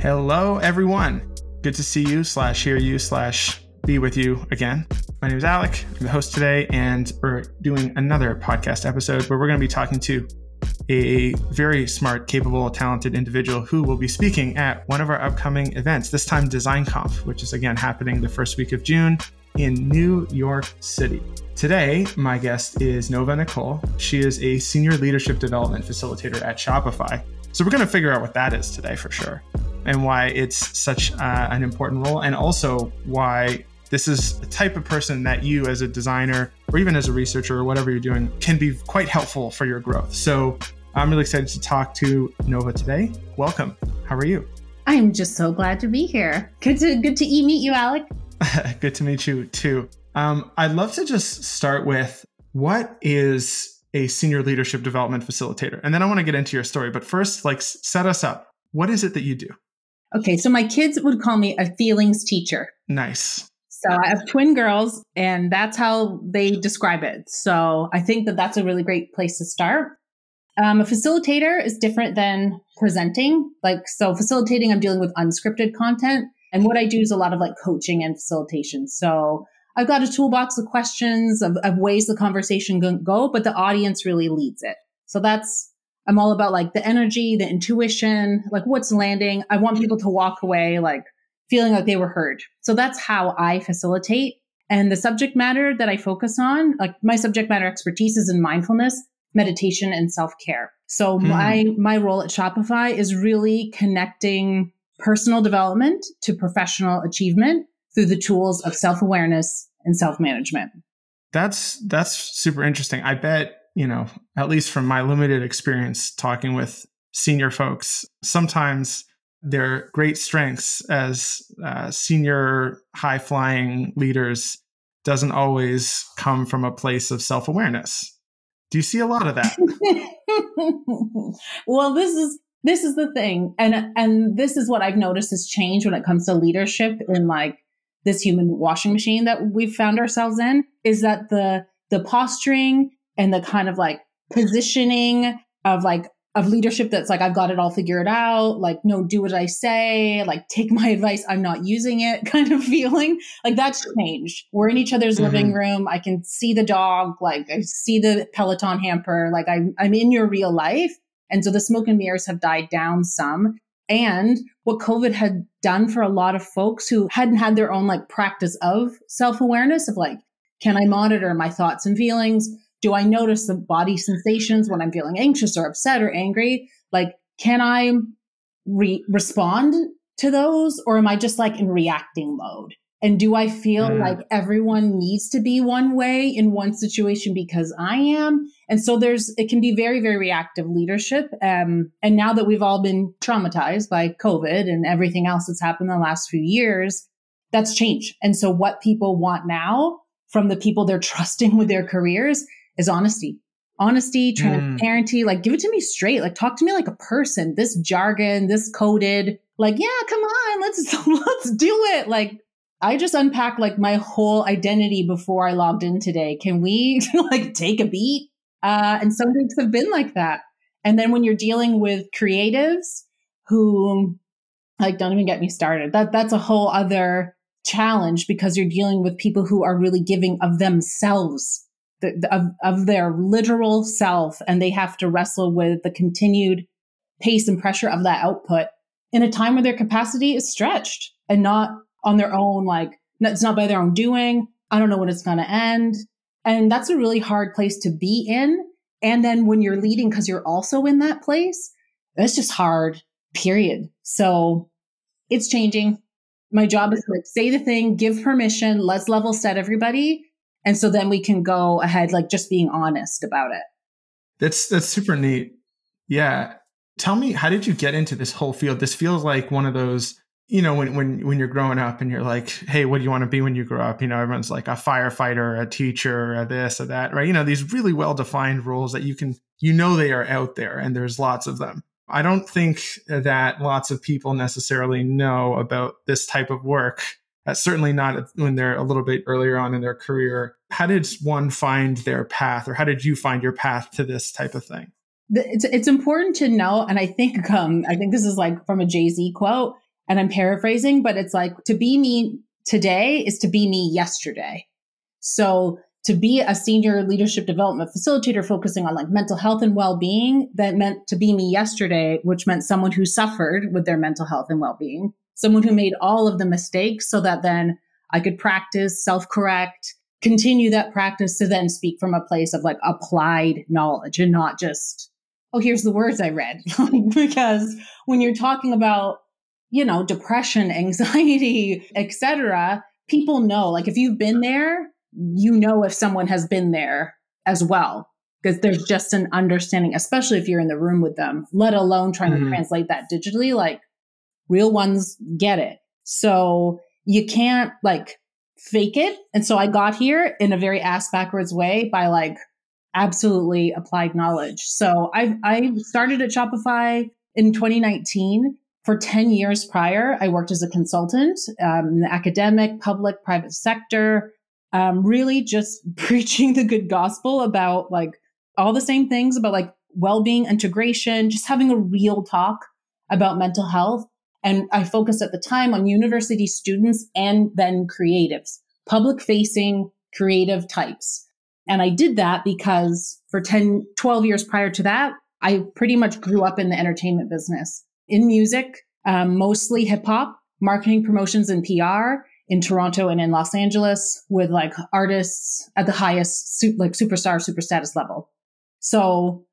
Hello, everyone. Good to see you, slash, hear you, slash, be with you again. My name is Alec. I'm the host today, and we're doing another podcast episode where we're going to be talking to a very smart, capable, talented individual who will be speaking at one of our upcoming events, this time DesignConf, which is again happening the first week of June in New York City. Today, my guest is Nova Nicole. She is a senior leadership development facilitator at Shopify. So we're going to figure out what that is today for sure and why it's such uh, an important role, and also why this is a type of person that you, as a designer or even as a researcher or whatever you're doing, can be quite helpful for your growth. So I'm really excited to talk to Nova today. Welcome. How are you? I'm just so glad to be here. Good to good to meet you, Alec. good to meet you too. Um, I'd love to just start with what is a senior leadership development facilitator, and then I want to get into your story. But first, like, set us up. What is it that you do? Okay, so my kids would call me a feelings teacher. Nice. So I have twin girls, and that's how they describe it. So I think that that's a really great place to start. Um, a facilitator is different than presenting. Like, so facilitating, I'm dealing with unscripted content. And what I do is a lot of like coaching and facilitation. So I've got a toolbox of questions, of, of ways the conversation can go, but the audience really leads it. So that's I'm all about like the energy, the intuition, like what's landing. I want people to walk away like feeling like they were heard. So that's how I facilitate. And the subject matter that I focus on, like my subject matter expertise is in mindfulness, meditation, and self-care. So mm. my my role at Shopify is really connecting personal development to professional achievement through the tools of self-awareness and self-management. That's that's super interesting. I bet you know, at least from my limited experience talking with senior folks, sometimes their great strengths as uh, senior high flying leaders doesn't always come from a place of self awareness. Do you see a lot of that? well, this is this is the thing, and and this is what I've noticed has changed when it comes to leadership in like this human washing machine that we've found ourselves in. Is that the the posturing and the kind of like positioning of like of leadership that's like I've got it all figured out, like no, do what I say, like take my advice, I'm not using it kind of feeling. Like that's changed. We're in each other's mm-hmm. living room. I can see the dog, like I see the Peloton hamper, like I'm I'm in your real life. And so the smoke and mirrors have died down some. And what COVID had done for a lot of folks who hadn't had their own like practice of self-awareness of like, can I monitor my thoughts and feelings? Do I notice the body sensations when I'm feeling anxious or upset or angry? Like, can I re- respond to those or am I just like in reacting mode? And do I feel mm. like everyone needs to be one way in one situation because I am? And so there's, it can be very, very reactive leadership. Um, and now that we've all been traumatized by COVID and everything else that's happened in the last few years, that's changed. And so what people want now from the people they're trusting with their careers is honesty. Honesty, hmm. transparency, mm. like give it to me straight. Like talk to me like a person. This jargon, this coded, like, yeah, come on, let's let's do it. Like I just unpacked like my whole identity before I logged in today. Can we like take a beat? Uh, and some weeks have been like that. And then when you're dealing with creatives who like don't even get me started. That that's a whole other challenge because you're dealing with people who are really giving of themselves the, of, of their literal self and they have to wrestle with the continued pace and pressure of that output in a time where their capacity is stretched and not on their own like it's not by their own doing. I don't know when it's going to end. And that's a really hard place to be in. And then when you're leading because you're also in that place it's just hard period. So it's changing. My job is to like say the thing give permission let's level set everybody and so then we can go ahead, like just being honest about it. That's that's super neat. Yeah. Tell me, how did you get into this whole field? This feels like one of those, you know, when when when you're growing up and you're like, hey, what do you want to be when you grow up? You know, everyone's like a firefighter, a teacher, a this, or that, right? You know, these really well defined roles that you can, you know, they are out there and there's lots of them. I don't think that lots of people necessarily know about this type of work uh, certainly not when they're a little bit earlier on in their career. How did one find their path, or how did you find your path to this type of thing? It's it's important to know, and I think um I think this is like from a Jay Z quote. and I'm paraphrasing, but it's like to be me today is to be me yesterday. So to be a senior leadership development facilitator focusing on like mental health and well-being that meant to be me yesterday which meant someone who suffered with their mental health and well-being someone who made all of the mistakes so that then i could practice self-correct continue that practice to then speak from a place of like applied knowledge and not just oh here's the words i read because when you're talking about you know depression anxiety etc people know like if you've been there you know if someone has been there as well because there's just an understanding especially if you're in the room with them let alone trying mm-hmm. to translate that digitally like real ones get it. So you can't like fake it. And so i got here in a very ass backwards way by like absolutely applied knowledge. So i i started at shopify in 2019 for 10 years prior i worked as a consultant um, in the academic public private sector um, really just preaching the good gospel about like all the same things about like well-being integration just having a real talk about mental health and i focused at the time on university students and then creatives public facing creative types and i did that because for 10 12 years prior to that i pretty much grew up in the entertainment business in music um, mostly hip hop marketing promotions and pr in Toronto and in Los Angeles with like artists at the highest like superstar super status level. So,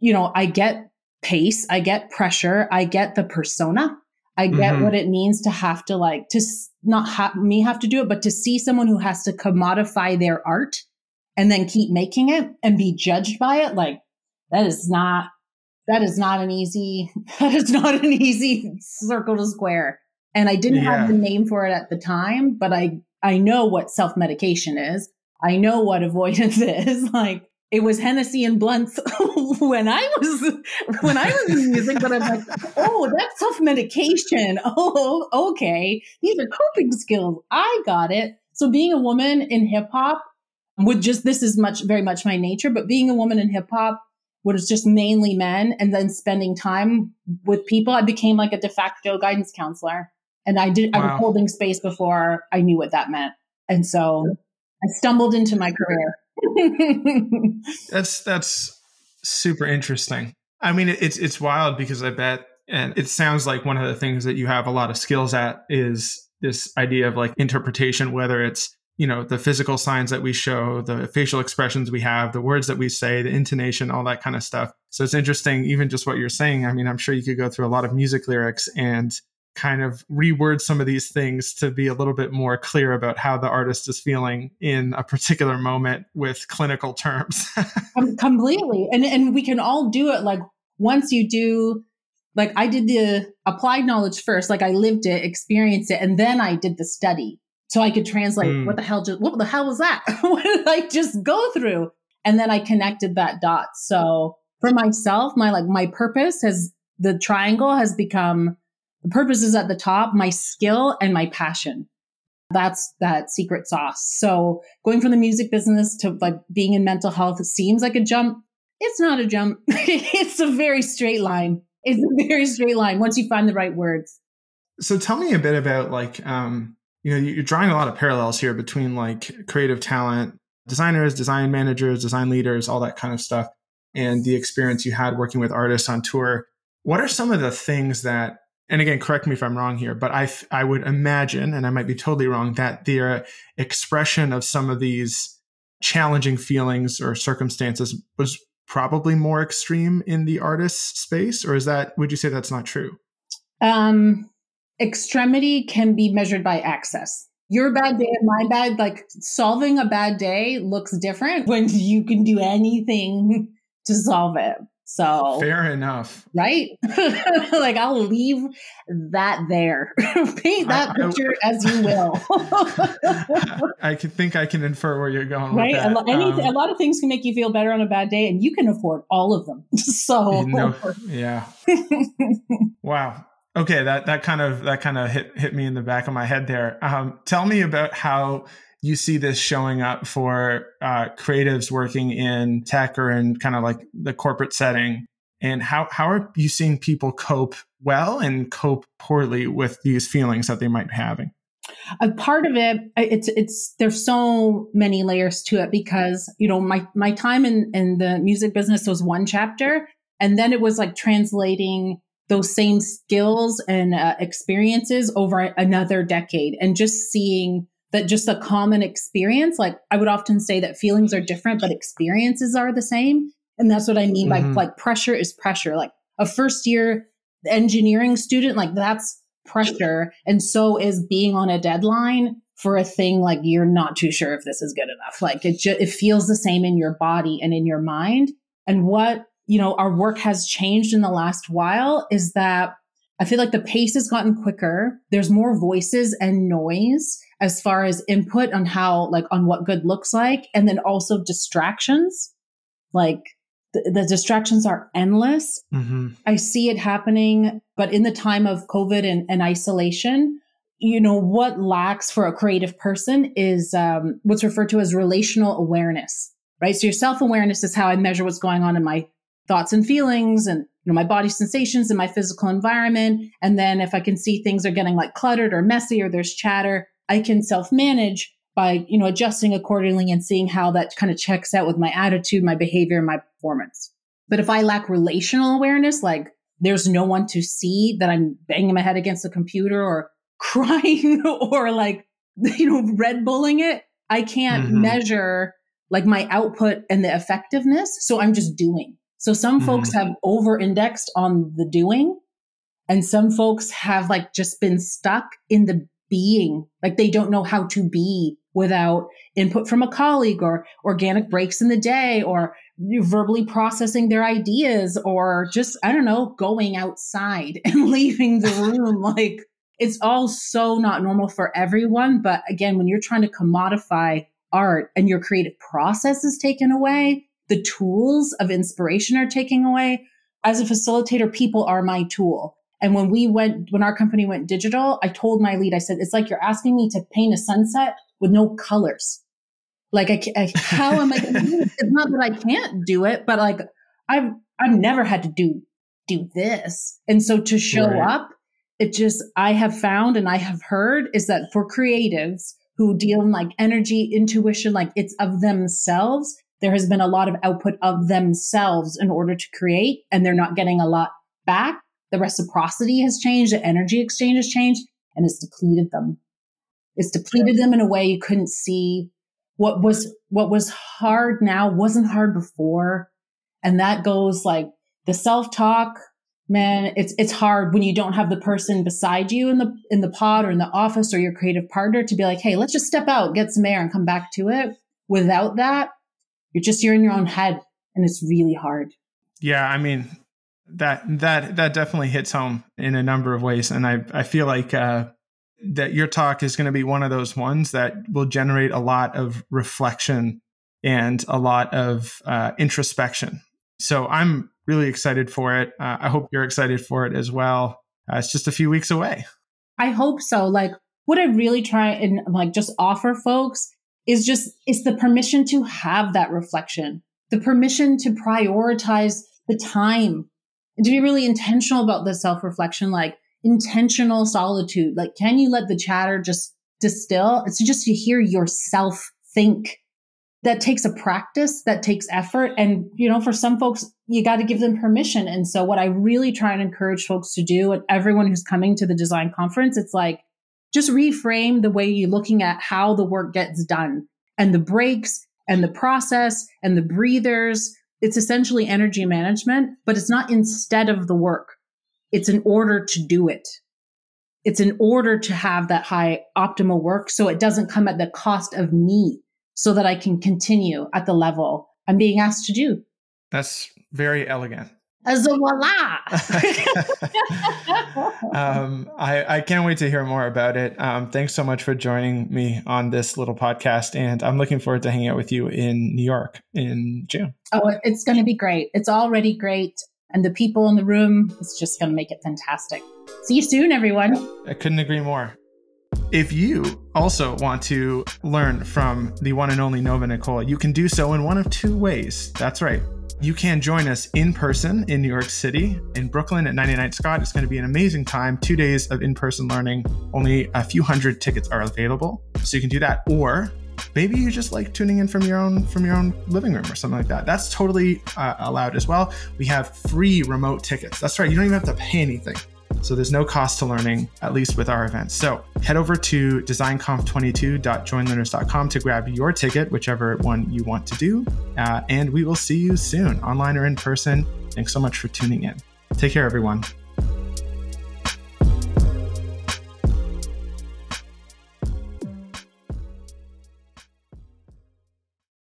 you know, I get pace, I get pressure, I get the persona. I get mm-hmm. what it means to have to like to not have me have to do it, but to see someone who has to commodify their art and then keep making it and be judged by it. Like that is not that is not an easy that is not an easy circle to square. And I didn't yeah. have the name for it at the time, but I I know what self medication is. I know what avoidance is. Like it was Hennessy and blunts when I was when I was in music, but I'm like, oh, that's self medication. Oh, okay. These are coping skills. I got it. So being a woman in hip hop with just this is much very much my nature, but being a woman in hip hop was just mainly men and then spending time with people, I became like a de facto guidance counselor. And I did, wow. I was holding space before I knew what that meant. And so I stumbled into my career. that's, that's super interesting. I mean, it's, it's wild because I bet, and it sounds like one of the things that you have a lot of skills at is this idea of like interpretation, whether it's, you know, the physical signs that we show, the facial expressions we have, the words that we say, the intonation, all that kind of stuff. So it's interesting, even just what you're saying. I mean, I'm sure you could go through a lot of music lyrics and kind of reword some of these things to be a little bit more clear about how the artist is feeling in a particular moment with clinical terms. completely. And and we can all do it like once you do like I did the applied knowledge first, like I lived it, experienced it, and then I did the study. So I could translate mm. what the hell just what the hell was that? what did I just go through? And then I connected that dot. So for myself, my like my purpose has the triangle has become the purpose is at the top, my skill and my passion. That's that secret sauce. So going from the music business to like being in mental health, it seems like a jump. It's not a jump. it's a very straight line. It's a very straight line once you find the right words. So tell me a bit about like, um, you know, you're drawing a lot of parallels here between like creative talent, designers, design managers, design leaders, all that kind of stuff, and the experience you had working with artists on tour. What are some of the things that and again, correct me if I'm wrong here, but I, I would imagine, and I might be totally wrong, that the expression of some of these challenging feelings or circumstances was probably more extreme in the artist space, or is that, would you say that's not true? Um, extremity can be measured by access. Your bad day and my bad, like solving a bad day looks different when you can do anything to solve it. So fair enough. Right? like I'll leave that there. Paint that I, picture I, as you will. I can think I can infer where you're going. Right. A, anything, um, a lot of things can make you feel better on a bad day, and you can afford all of them. so yeah. wow. Okay, that that kind of that kind of hit hit me in the back of my head there. Um, tell me about how you see this showing up for uh, creatives working in tech or in kind of like the corporate setting And how, how are you seeing people cope well and cope poorly with these feelings that they might be having? a part of it it's it's there's so many layers to it because you know my my time in in the music business was one chapter and then it was like translating those same skills and uh, experiences over another decade and just seeing that just a common experience like i would often say that feelings are different but experiences are the same and that's what i mean mm-hmm. by like pressure is pressure like a first year engineering student like that's pressure. And so is being on a deadline for a thing like you're not too sure if this is good enough. Like it just, it feels the same in your body and in your mind. And what, you know, our work has changed in the last while is that I feel like the pace has gotten quicker. There's more voices and noise as far as input on how, like, on what good looks like. And then also distractions. Like, the, the distractions are endless. Mm-hmm. I see it happening, but in the time of COVID and, and isolation, you know, what lacks for a creative person is um, what's referred to as relational awareness, right? So your self awareness is how I measure what's going on in my thoughts and feelings and you know my body sensations and my physical environment. And then if i can see things are getting like cluttered or messy or there's chatter i can self manage by you know adjusting accordingly and seeing how that kind of checks out with my attitude my behavior my performance. But if i lack relational awareness like there's no one to see that i'm banging my head against the computer or crying or like you know red bulling it i can't mm-hmm. measure like my output and the effectiveness. So i'm just doing so some mm-hmm. folks have over indexed on the doing and some folks have like just been stuck in the being like they don't know how to be without input from a colleague or organic breaks in the day or verbally processing their ideas or just, I don't know, going outside and leaving the room. like it's all so not normal for everyone. But again, when you're trying to commodify art and your creative process is taken away, the tools of inspiration are taking away. As a facilitator, people are my tool. And when we went, when our company went digital, I told my lead, I said, it's like you're asking me to paint a sunset with no colors. Like, I, I how am I? it's not that I can't do it, but like, I've I've never had to do do this, and so to show right. up, it just I have found and I have heard is that for creatives who deal in like energy, intuition, like it's of themselves. There has been a lot of output of themselves in order to create, and they're not getting a lot back. The reciprocity has changed, the energy exchange has changed, and it's depleted them. It's depleted them in a way you couldn't see. What was what was hard now wasn't hard before. And that goes like the self-talk, man, it's it's hard when you don't have the person beside you in the in the pod or in the office or your creative partner to be like, hey, let's just step out, get some air and come back to it. Without that, you're just you're in your own head and it's really hard. Yeah, I mean, that that that definitely hits home in a number of ways and i i feel like uh that your talk is going to be one of those ones that will generate a lot of reflection and a lot of uh, introspection. So I'm really excited for it. Uh, I hope you're excited for it as well. Uh, it's just a few weeks away. I hope so. Like, what I really try and like just offer folks is just it's the permission to have that reflection, the permission to prioritize the time, and to be really intentional about the self reflection. Like, intentional solitude. Like, can you let the chatter just distill? It's just to hear yourself think. That takes a practice, that takes effort. And, you know, for some folks, you got to give them permission. And so, what I really try and encourage folks to do, and everyone who's coming to the design conference, it's like just reframe the way you're looking at how the work gets done and the breaks and the process and the breathers. It's essentially energy management, but it's not instead of the work. It's in order to do it. It's in order to have that high optimal work so it doesn't come at the cost of me so that I can continue at the level I'm being asked to do. That's very elegant. As a voila. um, I, I can't wait to hear more about it. Um, thanks so much for joining me on this little podcast. And I'm looking forward to hanging out with you in New York in June. Oh, it's going to be great. It's already great and the people in the room. It's just going to make it fantastic. See you soon, everyone. I couldn't agree more. If you also want to learn from the one and only Nova Nicole, you can do so in one of two ways. That's right. You can join us in person in New York City, in Brooklyn at 99 Scott. It's going to be an amazing time. Two days of in person learning. Only a few hundred tickets are available. So you can do that. Or maybe you just like tuning in from your own from your own living room or something like that that's totally uh, allowed as well we have free remote tickets that's right you don't even have to pay anything so there's no cost to learning, at least with our events. So head over to designconf22.joinlearners.com to grab your ticket, whichever one you want to do. Uh, and we will see you soon, online or in person. Thanks so much for tuning in. Take care, everyone.